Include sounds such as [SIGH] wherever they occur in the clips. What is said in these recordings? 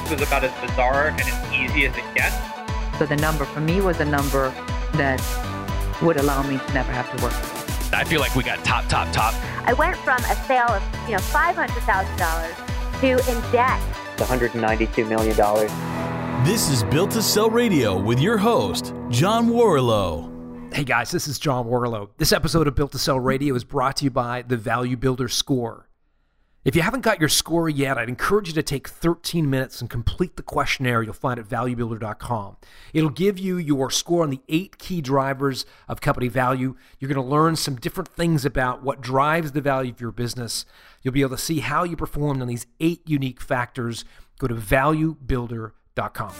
this was about as bizarre and as easy as it gets. So the number for me was a number that would allow me to never have to work. I feel like we got top, top, top. I went from a sale of, you know, $500,000 to in debt. $192 million. This is Built to Sell Radio with your host, John Warrillow. Hey guys, this is John Warrillow. This episode of Built to Sell Radio is brought to you by the Value Builder Score. If you haven't got your score yet, I'd encourage you to take 13 minutes and complete the questionnaire you'll find at valuebuilder.com. It'll give you your score on the eight key drivers of company value. You're going to learn some different things about what drives the value of your business. You'll be able to see how you performed on these eight unique factors. Go to valuebuilder.com.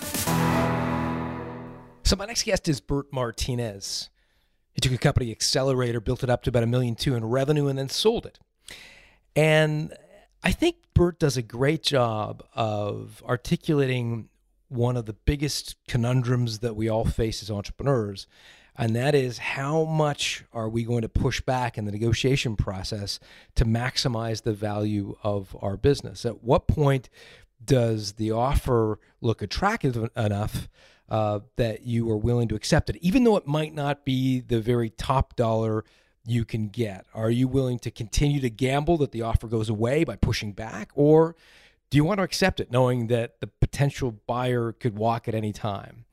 So, my next guest is Bert Martinez. He took a company accelerator, built it up to about a million two in revenue, and then sold it. And I think Bert does a great job of articulating one of the biggest conundrums that we all face as entrepreneurs. And that is how much are we going to push back in the negotiation process to maximize the value of our business? At what point does the offer look attractive enough uh, that you are willing to accept it, even though it might not be the very top dollar you can get? Are you willing to continue to gamble that the offer goes away by pushing back? Or do you want to accept it knowing that the potential buyer could walk at any time?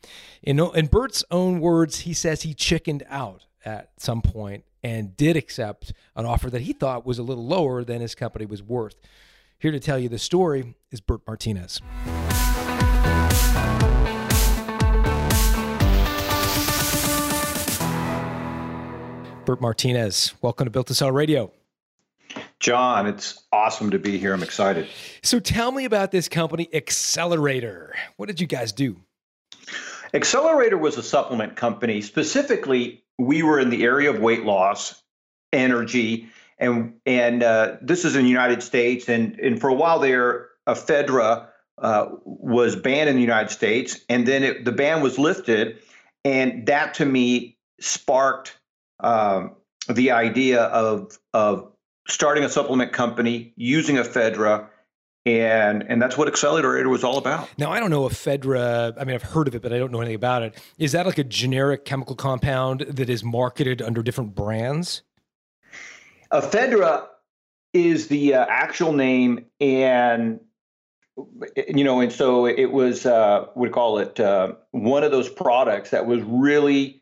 In, in Bert's own words, he says he chickened out at some point and did accept an offer that he thought was a little lower than his company was worth. Here to tell you the story is Bert Martinez. Bert Martinez, welcome to Built to Sell Radio. John, it's awesome to be here. I'm excited. So tell me about this company, Accelerator. What did you guys do? Accelerator was a supplement company. Specifically, we were in the area of weight loss, energy, and and uh, this is in the United States. And and for a while there, ephedra uh, was banned in the United States, and then it, the ban was lifted, and that to me sparked um, the idea of of starting a supplement company using ephedra and and that's what accelerator was all about. Now i don't know ephedra i mean i've heard of it but i don't know anything about it. Is that like a generic chemical compound that is marketed under different brands? Ephedra is the uh, actual name and you know and so it was uh we call it uh, one of those products that was really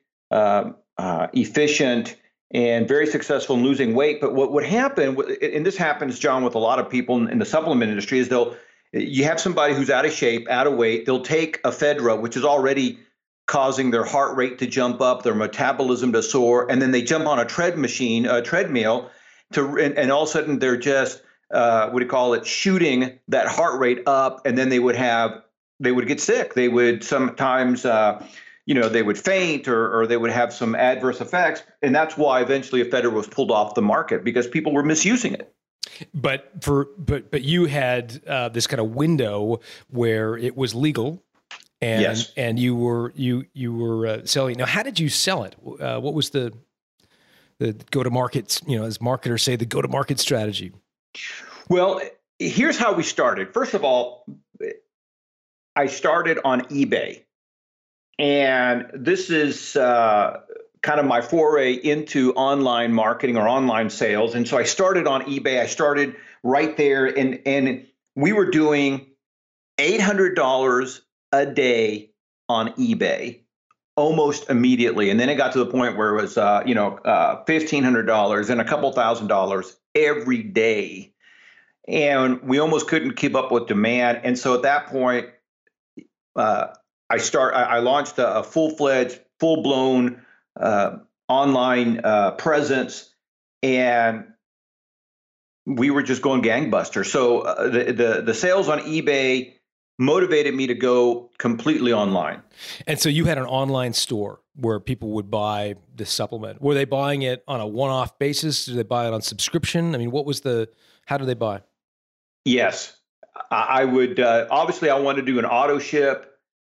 uh, efficient and very successful in losing weight. But what would happen, and this happens, John, with a lot of people in the supplement industry, is they'll you have somebody who's out of shape, out of weight. They'll take ephedra, which is already causing their heart rate to jump up, their metabolism to soar, and then they jump on a tread machine, a treadmill, to and, and all of a sudden they're just uh, what do you call it, shooting that heart rate up, and then they would have they would get sick. They would sometimes. Uh, you know they would faint or, or they would have some adverse effects and that's why eventually ephedra was pulled off the market because people were misusing it. But for but but you had uh, this kind of window where it was legal and yes. and you were you you were uh, selling. Now how did you sell it? Uh, what was the the go to market you know as marketers say the go to market strategy? Well here's how we started. First of all i started on ebay and this is uh, kind of my foray into online marketing or online sales. And so I started on eBay. I started right there, and and we were doing eight hundred dollars a day on eBay almost immediately. And then it got to the point where it was, uh, you know, uh, fifteen hundred dollars and a couple thousand dollars every day, and we almost couldn't keep up with demand. And so at that point, uh, I start. I, I launched a, a full fledged, full blown uh, online uh, presence, and we were just going gangbuster. So uh, the, the the sales on eBay motivated me to go completely online. And so you had an online store where people would buy the supplement. Were they buying it on a one-off basis? Did they buy it on subscription? I mean, what was the? How did they buy? Yes, I would. Uh, obviously, I wanted to do an auto ship.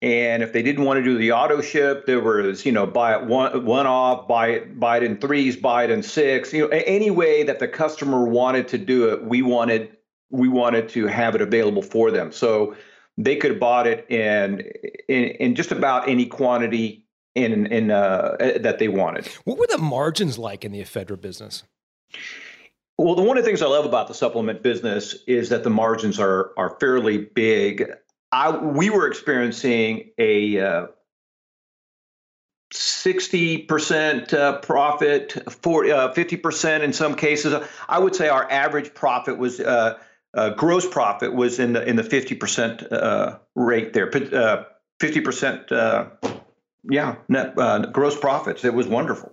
And if they didn't want to do the auto ship, there was, you know, buy it one one off, buy it buy it in threes, buy it in six. You know, any way that the customer wanted to do it, we wanted we wanted to have it available for them. So they could have bought it in in, in just about any quantity in in uh, that they wanted. What were the margins like in the ephedra business? Well, the one of the things I love about the supplement business is that the margins are are fairly big. I we were experiencing a uh, 60% uh, profit, 40, uh, 50% in some cases. I would say our average profit was uh, uh gross profit was in the in the 50% uh, rate there. 50% uh, yeah, net gross profits. It was wonderful.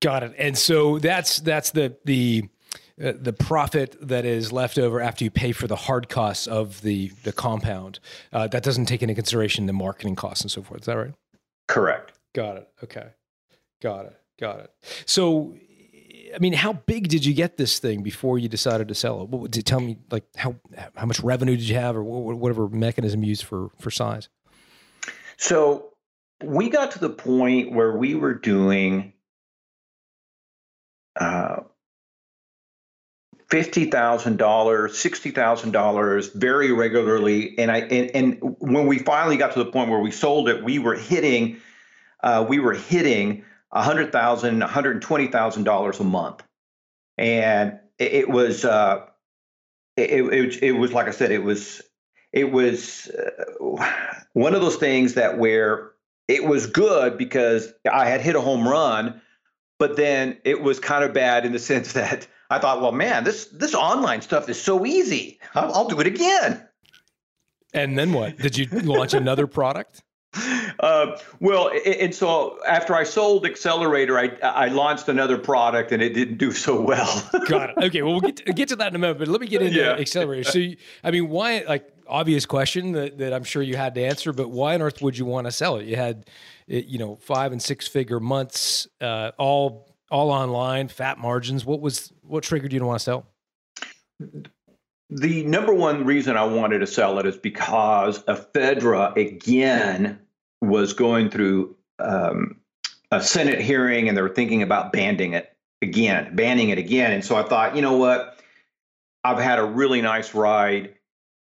Got it. And so that's that's the the uh, the profit that is left over after you pay for the hard costs of the the compound. Uh, that doesn't take into consideration the marketing costs and so forth. Is that right? Correct. Got it. Okay. Got it. Got it. So, I mean, how big did you get this thing before you decided to sell it? What, did tell me like how how much revenue did you have, or whatever mechanism you used for for size? So we got to the point where we were doing uh, fifty thousand dollars, sixty thousand dollars very regularly. And I and, and when we finally got to the point where we sold it, we were hitting uh, we were hitting a hundred thousand, one hundred twenty thousand dollars a month, and it, it was uh, it, it, it was like I said, it was it was uh, one of those things that where it was good because I had hit a home run, but then it was kind of bad in the [LAUGHS] sense that I thought, well, man, this this online stuff is so easy. I'll, I'll do it again. And then what? Did you launch another product? [LAUGHS] Uh, well, and so after I sold Accelerator, I I launched another product and it didn't do so well. Got it. Okay, well we'll get to, get to that in a moment, but let me get into [LAUGHS] yeah. Accelerator. So, you, I mean, why? Like, obvious question that, that I'm sure you had to answer, but why on earth would you want to sell it? You had, you know, five and six figure months, uh, all all online, fat margins. What was what triggered you to want to sell? The number one reason I wanted to sell it is because ephedra again was going through um, a Senate hearing, and they were thinking about banning it again, banning it again. And so I thought, you know what? I've had a really nice ride,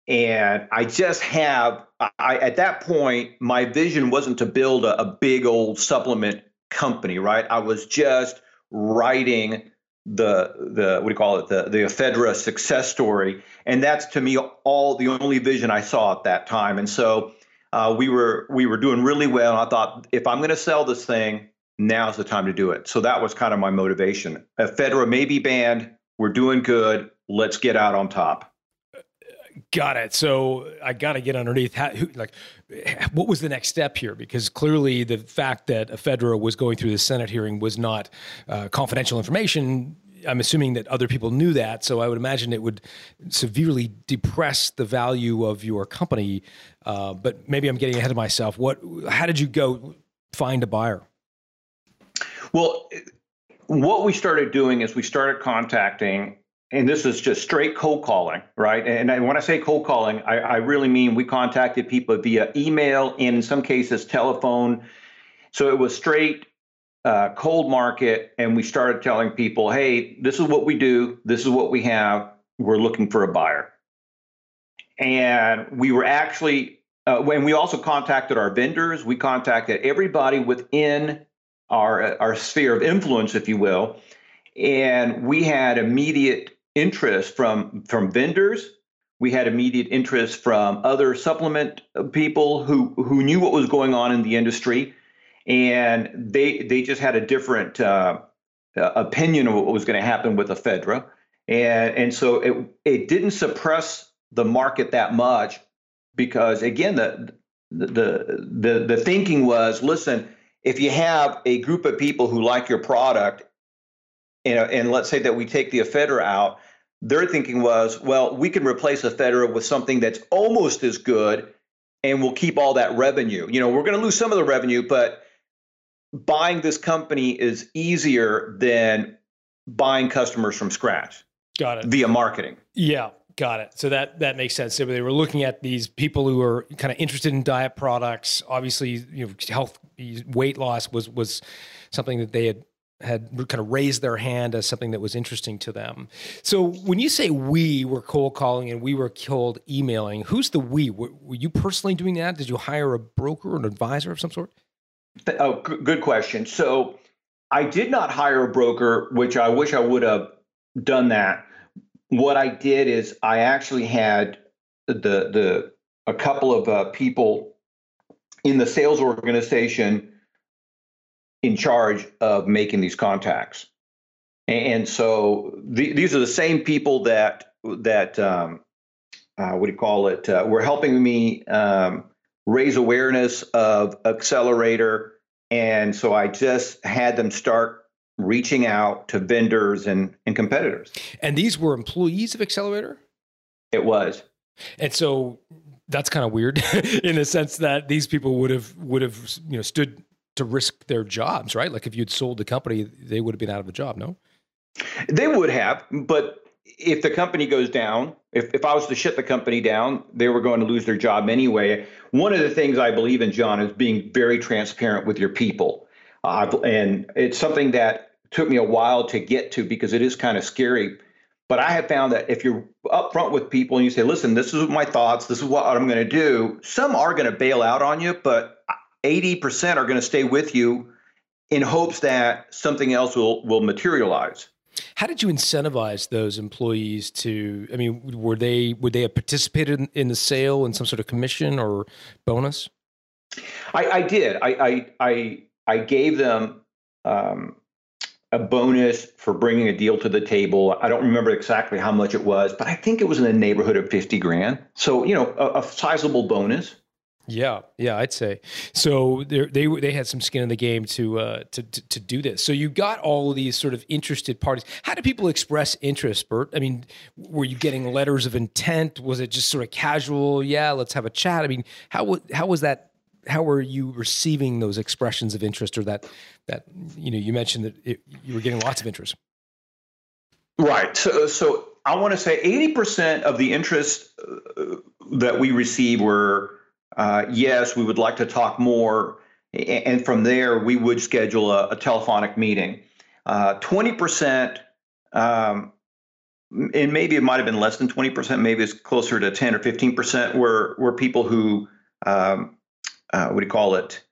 and I just have. I at that point, my vision wasn't to build a, a big old supplement company, right? I was just writing the the what do you call it? The the ephedra success story. And that's to me all the only vision i saw at that time. And so uh, we were we were doing really well. I thought if i'm going to sell this thing now's the time to do it. So that was kind of my motivation. Ephedra may be banned. We're doing good. Let's get out on top Got it. So I got to get underneath. How, who, like, what was the next step here? Because clearly, the fact that ephedra was going through the Senate hearing was not uh, confidential information. I'm assuming that other people knew that, so I would imagine it would severely depress the value of your company. Uh, but maybe I'm getting ahead of myself. What? How did you go find a buyer? Well, what we started doing is we started contacting and this is just straight cold calling, right? And when I say cold calling, I, I, really mean we contacted people via email, and in some cases, telephone. So it was straight uh, cold market, and we started telling people, hey, this is what we do, this is what we have, we're looking for a buyer. And we were actually, uh, when we also contacted our vendors, we contacted everybody within our, our sphere of influence, if you will. And we had immediate interest from from vendors. We had immediate interest from other supplement people who who knew what was going on in the industry, and they they just had a different uh, opinion of what was going to happen with ephedra, and and so it it didn't suppress the market that much because again the the the the thinking was listen if you have a group of people who like your product you know, and let's say that we take the ephedra out, their thinking was, well, we can replace ephedra with something that's almost as good and we'll keep all that revenue. You know, we're going to lose some of the revenue, but buying this company is easier than buying customers from scratch. Got it. Via marketing. Yeah, got it. So that that makes sense. So they were looking at these people who are kind of interested in diet products. Obviously, you know, health weight loss was was something that they had had kind of raised their hand as something that was interesting to them. So when you say we were cold calling and we were cold emailing, who's the we? Were, were you personally doing that? Did you hire a broker or an advisor of some sort? Oh, good question. So I did not hire a broker, which I wish I would have done that. What I did is I actually had the the a couple of uh, people in the sales organization in charge of making these contacts. And so the, these are the same people that that um, uh, what do you call it? Uh, were helping me um, raise awareness of Accelerator, and so I just had them start reaching out to vendors and and competitors. And these were employees of Accelerator. It was. And so that's kind of weird [LAUGHS] in the sense that these people would have would have you know stood to risk their jobs, right? Like if you'd sold the company, they would have been out of a job, no? They would have, but if the company goes down, if, if I was to shut the company down, they were going to lose their job anyway. One of the things I believe in, John, is being very transparent with your people. Uh, and it's something that took me a while to get to because it is kind of scary. But I have found that if you're upfront with people and you say, listen, this is my thoughts, this is what I'm going to do, some are going to bail out on you, but 80% are going to stay with you in hopes that something else will will materialize. How did you incentivize those employees to? I mean, were they would they have participated in, in the sale in some sort of commission or bonus? I, I did. I, I I I gave them um, a bonus for bringing a deal to the table. I don't remember exactly how much it was, but I think it was in the neighborhood of fifty grand. So you know, a, a sizable bonus. Yeah, yeah, I'd say so. They they had some skin in the game to, uh, to, to to do this. So you got all of these sort of interested parties. How do people express interest, Bert? I mean, were you getting letters of intent? Was it just sort of casual? Yeah, let's have a chat. I mean, how how was that? How were you receiving those expressions of interest, or that that you know you mentioned that it, you were getting lots of interest? Right. So so I want to say eighty percent of the interest uh, that we received were uh, yes, we would like to talk more. And from there, we would schedule a, a telephonic meeting. Uh, 20%, um, and maybe it might have been less than 20%, maybe it's closer to 10 or 15%, were, were people who, um, uh, what do you call it?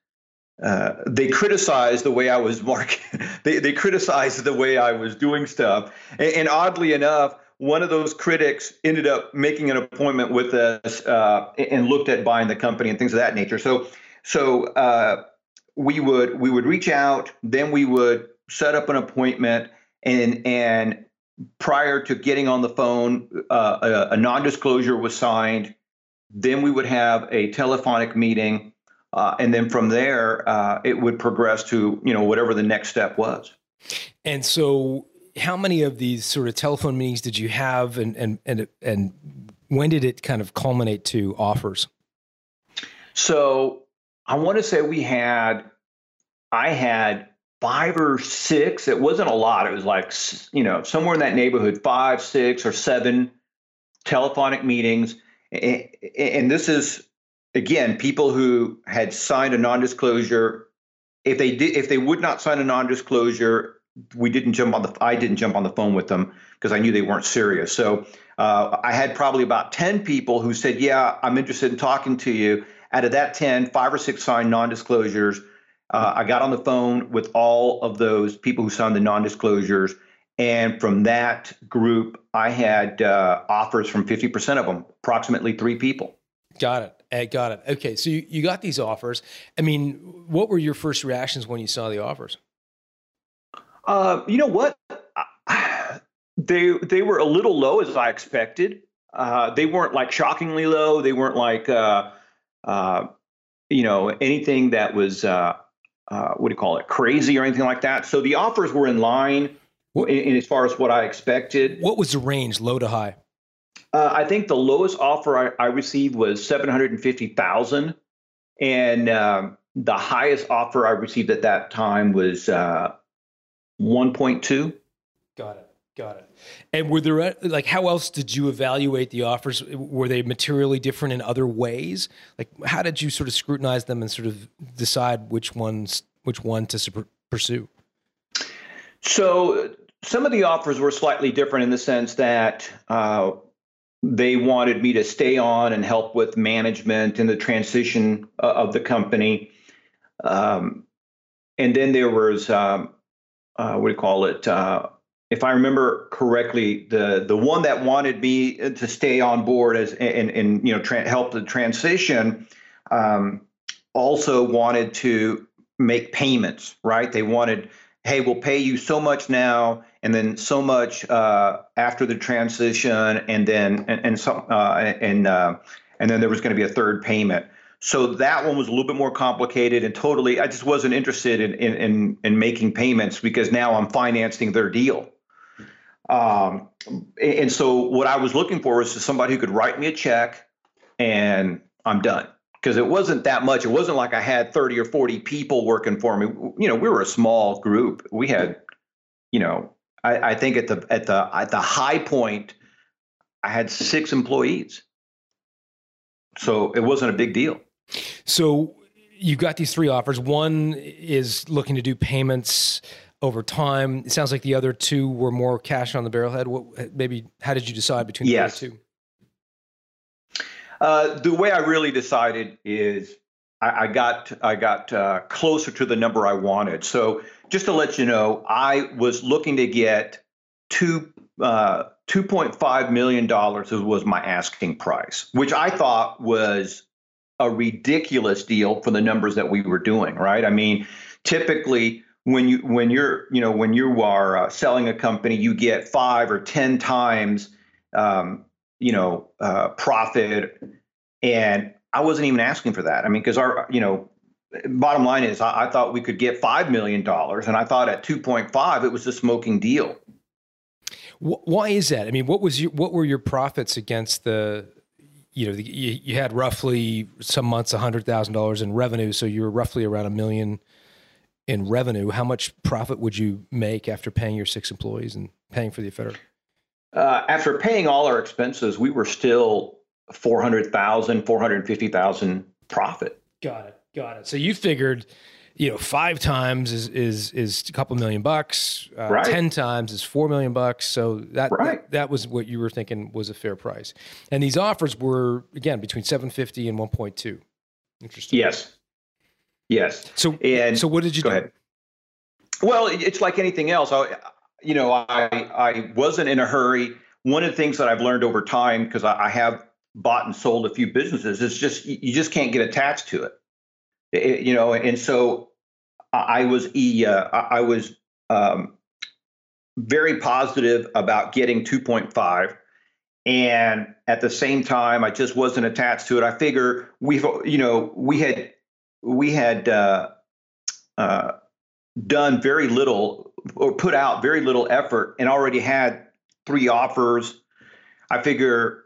Uh, they criticized the way I was [LAUGHS] marketing. they, they criticized the way I was doing stuff. And, and oddly enough, one of those critics ended up making an appointment with us uh, and looked at buying the company and things of that nature. So, so uh, we would we would reach out, then we would set up an appointment, and and prior to getting on the phone, uh, a, a non-disclosure was signed. Then we would have a telephonic meeting, uh, and then from there, uh, it would progress to you know whatever the next step was. And so how many of these sort of telephone meetings did you have, and and and and when did it kind of culminate to offers? So I want to say we had, I had five or six. It wasn't a lot. It was like you know somewhere in that neighborhood, five, six, or seven telephonic meetings, and, this is again people who had signed a non-disclosure. If they did, if they would not sign a non-disclosure, we didn't jump on the I didn't jump on the phone with them because I knew they weren't serious. So uh, I had probably about 10 people who said, "Yeah, I'm interested in talking to you." Out of that 10, five or six signed non-disclosures. Uh, I got on the phone with all of those people who signed the non-disclosures, and from that group, I had uh, offers from 50% of them, approximately three people. Got it. I got it. Okay, so you, you got these offers. I mean, what were your first reactions when you saw the offers? Uh, you know what? [SIGHS] They they were a little low as I expected. Uh, they weren't like shockingly low. They weren't like uh, uh, you know anything that was uh, uh, what do you call it crazy or anything like that. So the offers were in line in, in as far as what I expected. What was the range, low to high? Uh, I think the lowest offer I, I received was seven hundred and fifty thousand, and um, the highest offer I received at that time was 1.2. Got it. Got it. And were there like how else did you evaluate the offers? Were they materially different in other ways? Like how did you sort of scrutinize them and sort of decide which ones which one to pursue? So some of the offers were slightly different in the sense that uh, they wanted me to stay on and help with management and the transition uh, of the company. Um, and then there was um, uh, what do you call it? Uh, if I remember correctly, the the one that wanted me to stay on board as and and you know tra- help the transition um, also wanted to make payments. Right? They wanted, hey, we'll pay you so much now, and then so much uh, after the transition, and then and and some uh, and uh, and then there was going to be a third payment. So that one was a little bit more complicated and totally I just wasn't interested in in in, in making payments because now I'm financing their deal. Um, and so what I was looking for was somebody who could write me a check and I'm done. Because it wasn't that much. It wasn't like I had 30 or 40 people working for me. You know, we were a small group. We had, you know, I, I think at the at the at the high point, I had six employees. So it wasn't a big deal. So you've got these three offers. One is looking to do payments over time. It sounds like the other two were more cash on the barrelhead. What maybe how did you decide between yes. the two? Uh, the way I really decided is I, I got I got uh, closer to the number I wanted. So just to let you know, I was looking to get two uh, two point five million dollars was my asking price, which I thought was a ridiculous deal for the numbers that we were doing. Right? I mean, typically when you when you're you know when you are uh, selling a company, you get five or ten times um, you know uh, profit, and I wasn't even asking for that. I mean, because our you know bottom line is I, I thought we could get five million dollars, and I thought at two point five it was a smoking deal. Why is that? I mean, what was your what were your profits against the you know, the, you, you, had roughly some months hundred thousand dollars in revenue, so you were roughly around a million in revenue, how much profit would you make after paying your six employees and paying for the ephedra? Uh, after paying all our expenses, we were still 400,000, 450,000 profit. Got it. Got it. So you figured, you know, five times is is is a couple million bucks. Uh, right. Ten times is four million bucks. So that, right. that that was what you were thinking was a fair price. And these offers were again between seven fifty and one point two. Interesting. Yes. Yes. So and so what did you go do? ahead? Well, it's like anything else. I, you know, I I wasn't in a hurry. One of the things that I've learned over time, because I, I, have bought and sold a few businesses, is just you just can't get attached to it. It you know, and so I was uh, I was um, very positive about getting 2.5 and at the same time i just wasn't attached to it i figure we've you know we had we had uh, uh, done very little or put out very little effort and already had three offers. I figure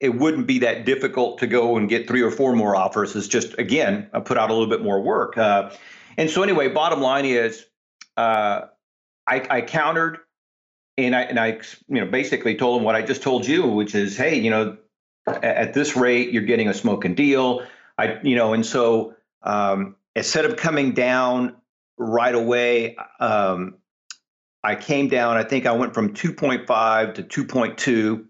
it wouldn't be that difficult to go and get three or four more offers. It's just again, I put out a little bit more work. Uh, and so anyway, bottom line is, uh, I, I, countered, and I and I you know basically told him what I just told you, which is, hey, you know, at, at this rate, you're getting a smoking deal. I you know, and so um, instead of coming down right away, um, I came down. I think I went from 2.5 to 2.2,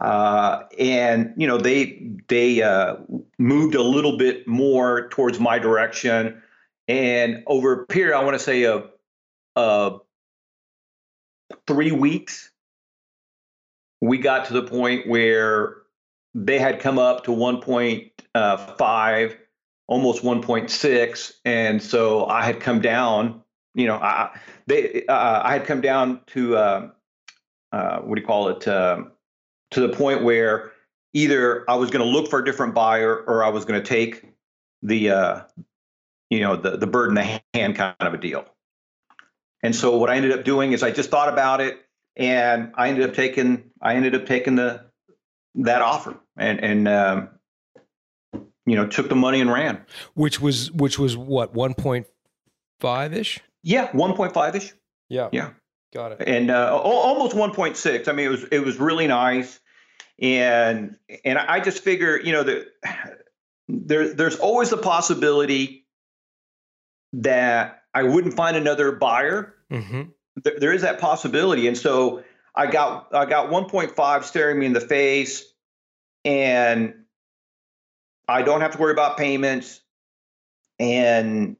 uh, and you know they they uh, moved a little bit more towards my direction. And over a period, I want to say of of three weeks, we got to the point where they had come up to 1.5 almost 1.6, and so I had come down. You know, I they uh, I had come down to uh, uh, what do you call it um, to the point where either I was going to look for a different buyer or I was going to take the uh, you know the the bird in the hand kind of a deal. And so what I ended up doing is I just thought about it and I ended up taking I ended up taking the that offer and and um, you know, took the money and ran. Which was which was what one point five ish. Yeah, one point five ish. Yeah, yeah, got it. And uh, almost one point six. I mean, it was it was really nice, and and I just figure, you know, that there there's always the possibility that I wouldn't find another buyer. Mm-hmm. th- there is that possibility. And so I got I got 1.5 staring me in the face, and I don't have to worry about payments. And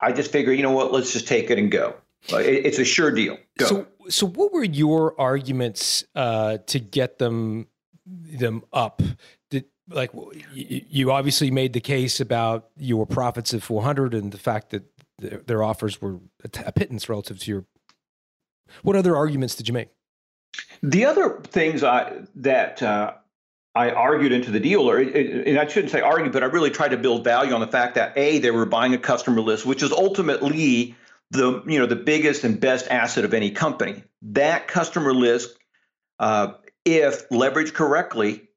I just figure, you know what? Let's just take it and go. It, it's a sure deal. Go. So, so what were your arguments uh, to get them them up? Did like you, you obviously made the case about your profits of 400 and the fact that their, their offers were a, t- a pittance relative to your. What other arguments did you make? The other things I that uh, I argued into the deal, or and I shouldn't say argue, but I really tried to build value on the fact that a they were buying a customer list, which is ultimately the you know the biggest and best asset of any company. That customer list, uh, if leveraged correctly,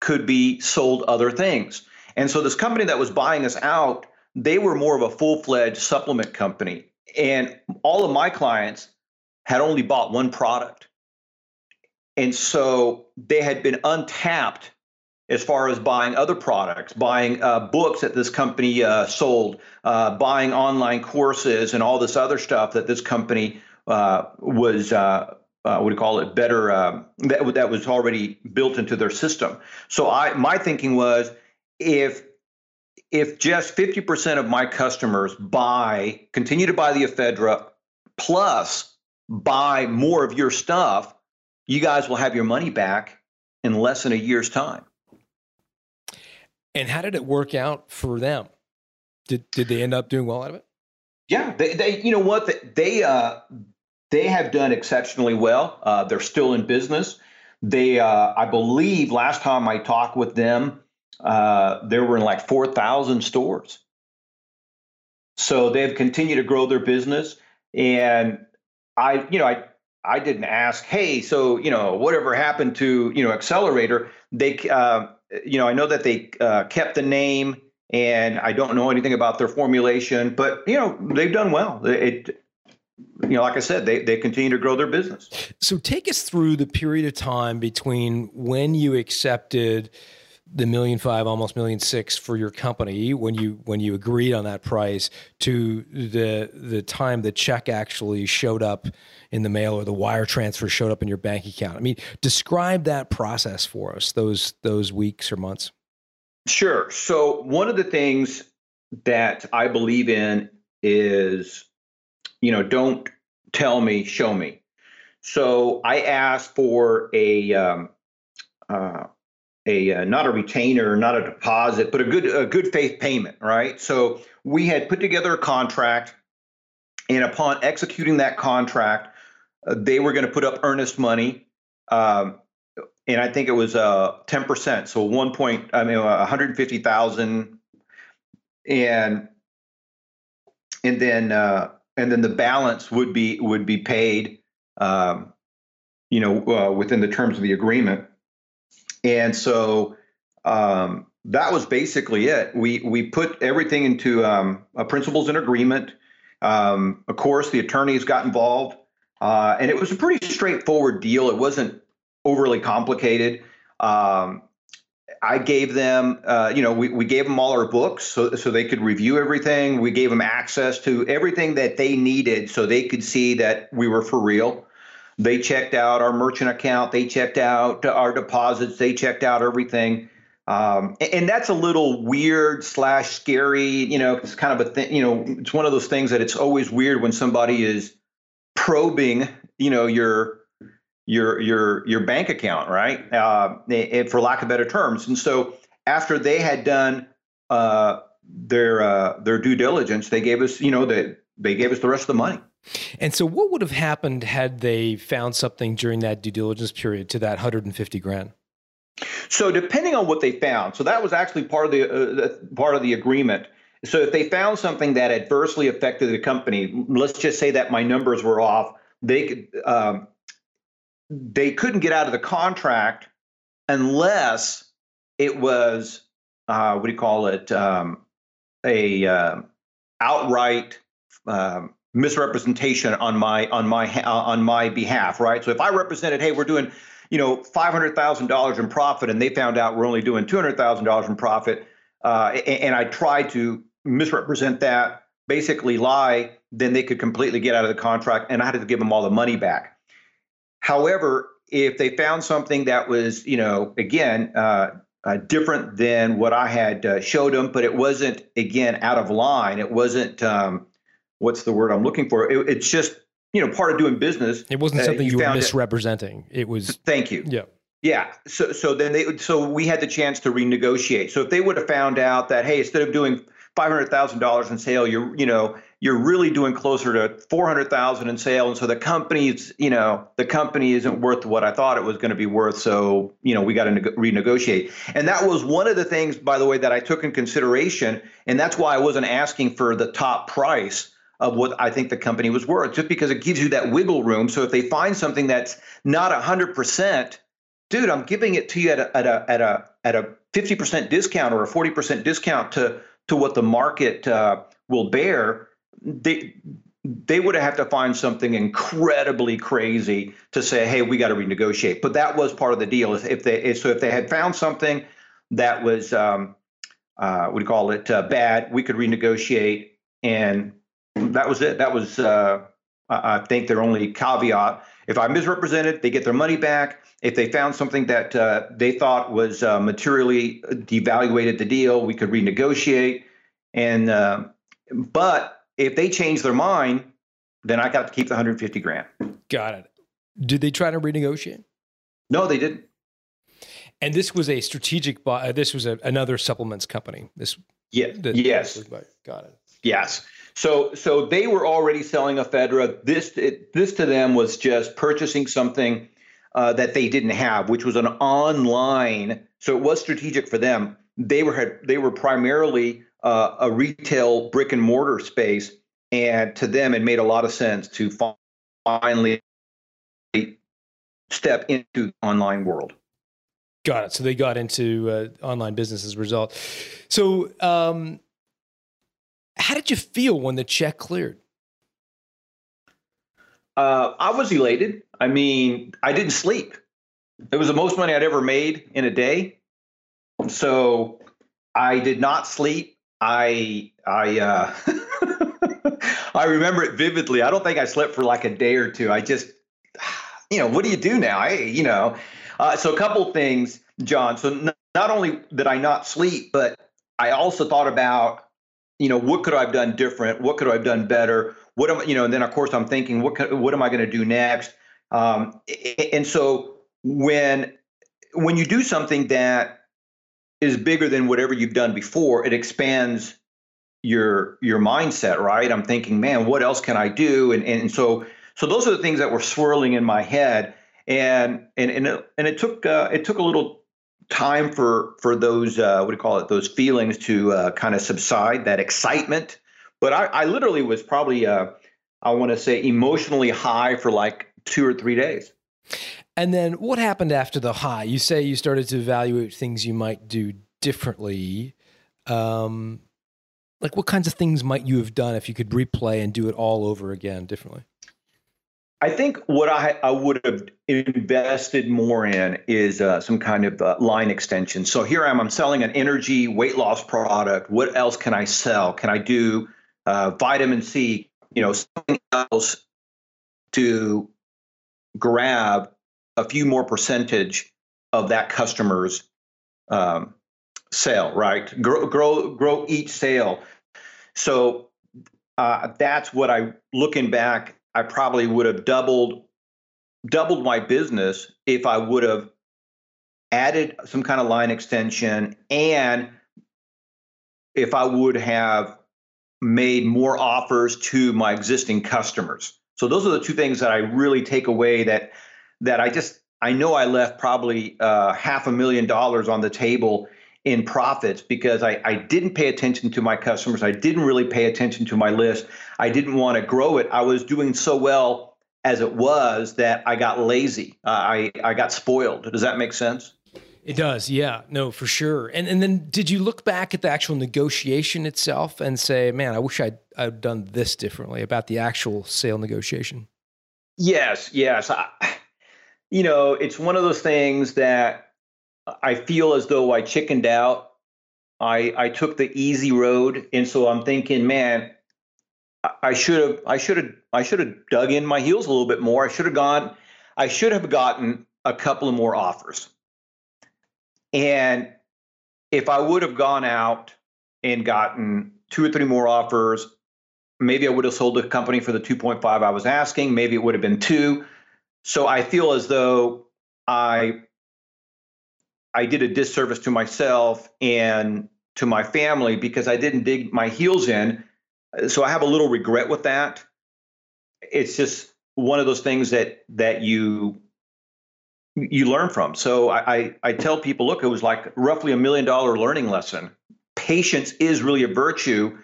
could be sold other things. And so this company that was buying us out, they were more of a full fledged supplement company, and all of my clients had only bought one product. And so they had been untapped as far as buying other products, buying uh, books that this company uh, sold, uh, buying online courses, and all this other stuff that this company uh, was. Uh, uh, what do you call it? Better um, that that was already built into their system. So I my thinking was if if just 50% of my customers buy continue to buy the ephedra plus buy more of your stuff you guys will have your money back in less than a year's time. And how did it work out for them? Did did they end up doing well out of it? Yeah, they, they you know what they they, uh, they have done exceptionally well. Uh, they're still in business. They uh, I believe last time I talked with them, uh, there were in like four thousand stores. So they've continued to grow their business, and I you know I I didn't ask, hey, so you know, whatever happened to you know Accelerator? They, uh, you know, I know that they uh, kept the name, and I don't know anything about their formulation, but you know, they've done well. It, you know, like I said, they they continue to grow their business. So take us through the period of time between when you accepted the million five, almost million six for your company when you when you agreed on that price to the the time the check actually showed up in the mail or the wire transfer showed up in your bank account. I mean, describe that process for us, those those weeks or months. Sure. So one of the things that I believe in is, you know, don't tell me, show me. So I asked for a um, uh, a uh, not a retainer, not a deposit, but a good a good faith payment, right? So we had put together a contract, and upon executing that contract, uh, they were going to put up earnest money, um, and I think it was uh, ten percent, so one point, I mean, one hundred fifty thousand, and and then uh, and then the balance would be would be paid, um, you know, uh, within the terms of the agreement. And so um, that was basically it. We we put everything into um, a principles and agreement. Um, of course, the attorneys got involved, uh, and it was a pretty straightforward deal. It wasn't overly complicated. Um, I gave them, uh, you know, we, we gave them all our books so, so they could review everything. We gave them access to everything that they needed so they could see that we were for real. They checked out our merchant account. They checked out our deposits. They checked out everything. Um, and that's a little weird slash scary. You know, it's kind of a thing. You know, it's one of those things that it's always weird when somebody is probing. You know, your your your your bank account, right? Uh, it, for lack of better terms. And so after they had done uh, their uh, their due diligence, they gave us, you know, the they gave us the rest of the money. And so, what would have happened had they found something during that due diligence period to that 150 grand? So, depending on what they found, so that was actually part of the uh, part of the agreement. So, if they found something that adversely affected the company, let's just say that my numbers were off, they could um, they couldn't get out of the contract unless it was uh, what do you call it um, a uh, outright um, misrepresentation on my on my uh, on my behalf, right? So if I represented, hey, we're doing, you know, five hundred thousand dollars in profit, and they found out we're only doing two hundred thousand dollars in profit, uh, and, and, I tried to misrepresent that, basically lie, then they could completely get out of the contract, and I had to give them all the money back. However, if they found something that was, you know, again, uh, uh, different than what I had uh, showed them, but it wasn't again out of line. It wasn't um, what's the word I'm looking for. It, it's just you know part of doing business. It wasn't something you you were found it- misrepresenting. It was [LAUGHS] Thank you. yeah. Yeah. So so then they so we had the chance to renegotiate. So if they would have found out that hey, instead of doing five hundred thousand dollars in sale, you're you know you're really doing closer to four hundred thousand in sale, and so the company's you know the company isn't worth what I thought it was going to be worth. So you know we got to neg- renegotiate, and that was one of the things, by the way, that I took in consideration, and that's why I wasn't asking for the top price of what I think the company was worth, just because it gives you that wiggle room. So if they find something that's not hundred percent dude, I'm giving it to you at a at a at a at a 50% discount or a 40% discount to to what the market uh, will bear. They they would have to find something incredibly crazy to say, hey, we got to renegotiate. But that was part of the deal. If they so if they had found something that was um, uh, do call it uh, bad, we could renegotiate, and that was it. That was uh, I think their only caveat. If I misrepresented, they get their money back. If they found something that uh, they thought was uh, materially devaluated the deal, we could renegotiate. And uh, but if they change their mind, then I got to keep the 150 grand. Got it. Did they try to renegotiate? No, they didn't. And this was a strategic buy. Uh, this was a, another supplements company. This Yeah. that- yes. Got it. Yes. So so they were already selling ephedra. This it, this to them was just purchasing something uh, that they didn't have, which was an online. So it was strategic for them. They were had, they were primarily uh, a retail brick and mortar space, and to them it made a lot of sense to finally step into online world. Got it. So they got into uh, online business as a result. So, um, how did you feel when the check cleared? Uh, I was elated. I mean, I didn't sleep. It was the most money I'd ever made in a day. So I did not sleep. I I uh, [LAUGHS] I remember it vividly. I don't think I slept for like a day or two. I just, [SIGHS] you know, what do you do now? I, you know, uh, so a couple things, John. So n- not only did I not sleep, but I also thought about, you know, what could I have done different? What could I have done better? What am you know? And then of course I'm thinking, what could, what am I going to do next? Um, and so when when you do something that is bigger than whatever you've done before, it expands your your mindset, right? I'm thinking, man, what else can I do? And and so so those are the things that were swirling in my head, and and and it, and it took uh, it took a little time for for those uh, what do you call it? Those feelings to uh, kind of subside, that excitement. But I, I literally was probably uh, I want to say emotionally high for like two or three days. And then what happened after the high? You say you started to evaluate things you might do differently. Um, like what kinds of things might you have done if you could replay and do it all over again differently? I think what I, I would have invested more in is uh, some kind of uh, line extension. So here I am, I'm selling an energy weight loss product. What else can I sell? Can I do uh, vitamin C? You know, something else to grab a few more percentage of that customer's um, sale, right? Grow, grow, grow each sale. So uh, that's what I, looking back, I probably would have doubled doubled my business if I would have added some kind of line extension and if I would have made more offers to my existing customers. So those are the two things that I really take away that that I just I know I left probably uh, half a million dollars on the table in profits because I, I didn't pay attention to my customers. I didn't really pay attention to my list. I didn't want to grow it. I was doing so well as it was that I got lazy. Uh, I, I got spoiled. Does that make sense? It does, yeah, no, for sure. And and then did you look back at the actual negotiation itself and say, "Man, I wish I'd I'd done this differently about the actual sale negotiation"? Yes, yes. I, [SIGHS] you know, it's one of those things that I feel as though I chickened out. I I took the easy road, and so I'm thinking, man, I should have I should have I should have dug in my heels a little bit more. I should have gone I should have gotten a couple of more offers. And if I would have gone out and gotten two or three more offers, maybe I would have sold the company for the 2.5 I was asking, maybe it would have been 2. So I feel as though I I did a disservice to myself and to my family because I didn't dig my heels in. So I have a little regret with that. It's just one of those things that that you you learn from. So I, I, I tell people, look, it was like roughly a million dollar learning lesson. Patience is really a virtue,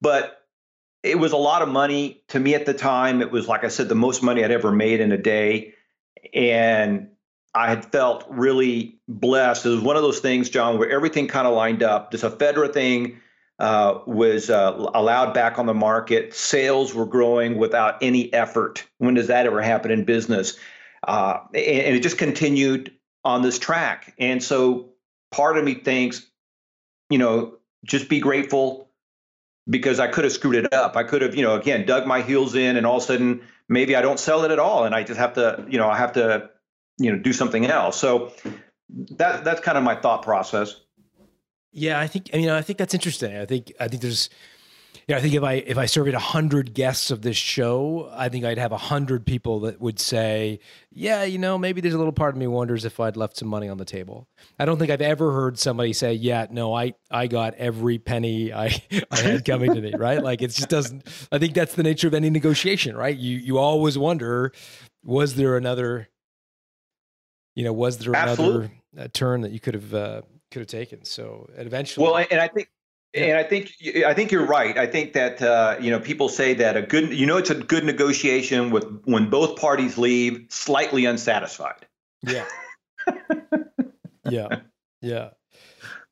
but it was a lot of money to me at the time. It was like I said, the most money I'd ever made in a day, and I had felt really blessed. It was one of those things, John, where everything kind of lined up. This Ephedra thing uh, was uh, allowed back on the market. Sales were growing without any effort. When does that ever happen in business? Uh, and, and it just continued on this track. And so part of me thinks, you know, just be grateful because I could have screwed it up. I could have, you know, again, dug my heels in and all of a sudden maybe I don't sell it at all. And I just have to, you know, I have to you know do something else so that that's kind of my thought process yeah i think you know i think that's interesting i think i think there's yeah, I think if I if I surveyed hundred guests of this show, I think I'd have hundred people that would say, "Yeah, you know, maybe there's a little part of me wonders if I'd left some money on the table." I don't think I've ever heard somebody say, "Yeah, no, I I got every penny I I had coming to me." [LAUGHS] Right? Like it just doesn't. I think that's the nature of any negotiation, right? You you always wonder, was there another you know, was there Absolutely. another uh, turn that you could have uh, could have taken? So eventually, well, and I think. Yeah. And I think I think you're right. I think that uh, you know people say that a good you know it's a good negotiation with when both parties leave slightly unsatisfied. Yeah. [LAUGHS] yeah. Yeah.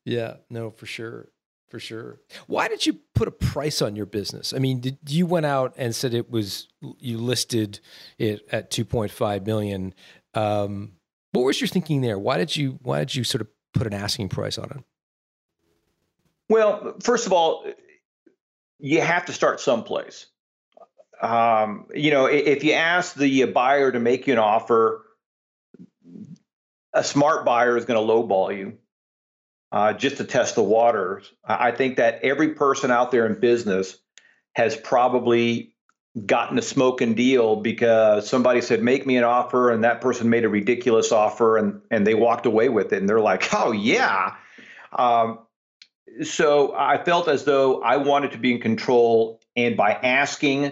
Yeah. No, for sure. For sure. Why did you put a price on your business? I mean, did you went out and said it was you listed it at 2.5 million. Um, what was your thinking there? Why did you why did you sort of put an asking price on it? Well, first of all, you have to start someplace. Um, you know, if you ask the buyer to make you an offer, a smart buyer is going to lowball you uh, just to test the waters. I think that every person out there in business has probably gotten a smoking deal because somebody said make me an offer and that person made a ridiculous offer and and they walked away with it and they're like oh yeah. Um, so i felt as though i wanted to be in control and by asking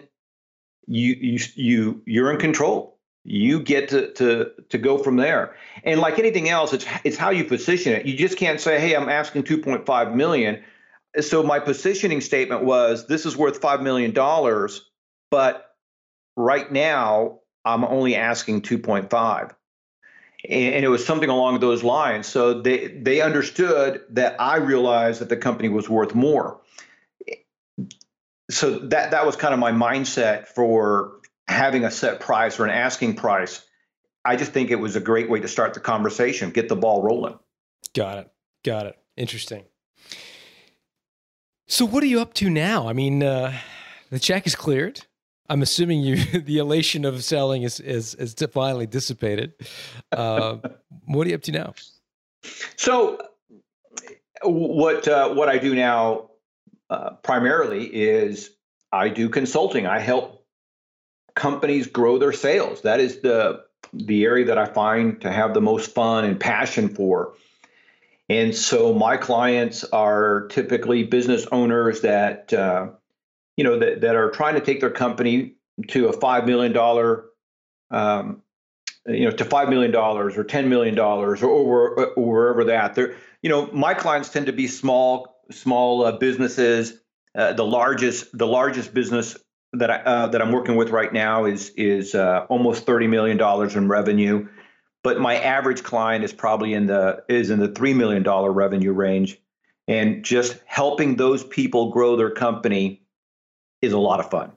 you you you you're in control. You get to to to go from there. And like anything else it's it's how you position it. You just can't say hey i'm asking 2.5 million. So my positioning statement was this is worth 5 million dollars but right now, I'm only asking 2.5. And it was something along those lines. So they they understood that I realized that the company was worth more. So that that was kind of my mindset for having a set price or an asking price. I just think it was a great way to start the conversation, get the ball rolling. Got it. Got it. Interesting. So what are you up to now? I mean, uh, the check is cleared. I'm assuming you [LAUGHS] the elation of selling is is is finally dissipated. Uh, [LAUGHS] what are you up to now? So, what uh, what I do now uh, primarily is I do consulting. I help companies grow their sales. That is the the area that I find to have the most fun and passion for. And so my clients are typically business owners that uh, you know, that, that are trying to take their company to a $5 million, um, you know, to $5 million or $10 million or, or, or wherever that. They're, you know, my clients tend to be small, small uh, businesses. Uh, the largest, the largest business that I uh, that I'm working with right now is is uh, almost thirty million dollars in revenue, but my average client is probably in the is in the three million dollar revenue range, and just helping those people grow their company is a lot of fun.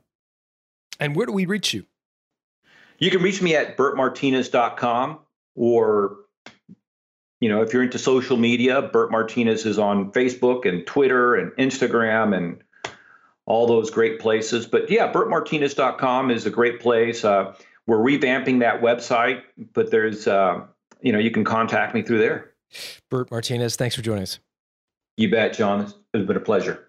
And where do we reach you? You can reach me at bertmartinez.com or you know, if you're into social media, Bert Martinez is on Facebook and Twitter and Instagram and all those great places. But yeah, bertmartinez.com is a great place. Uh, we're revamping that website, but there's, uh, you know, you can contact me through there. Bert Martinez, thanks for joining us. You bet, John. It's been a pleasure.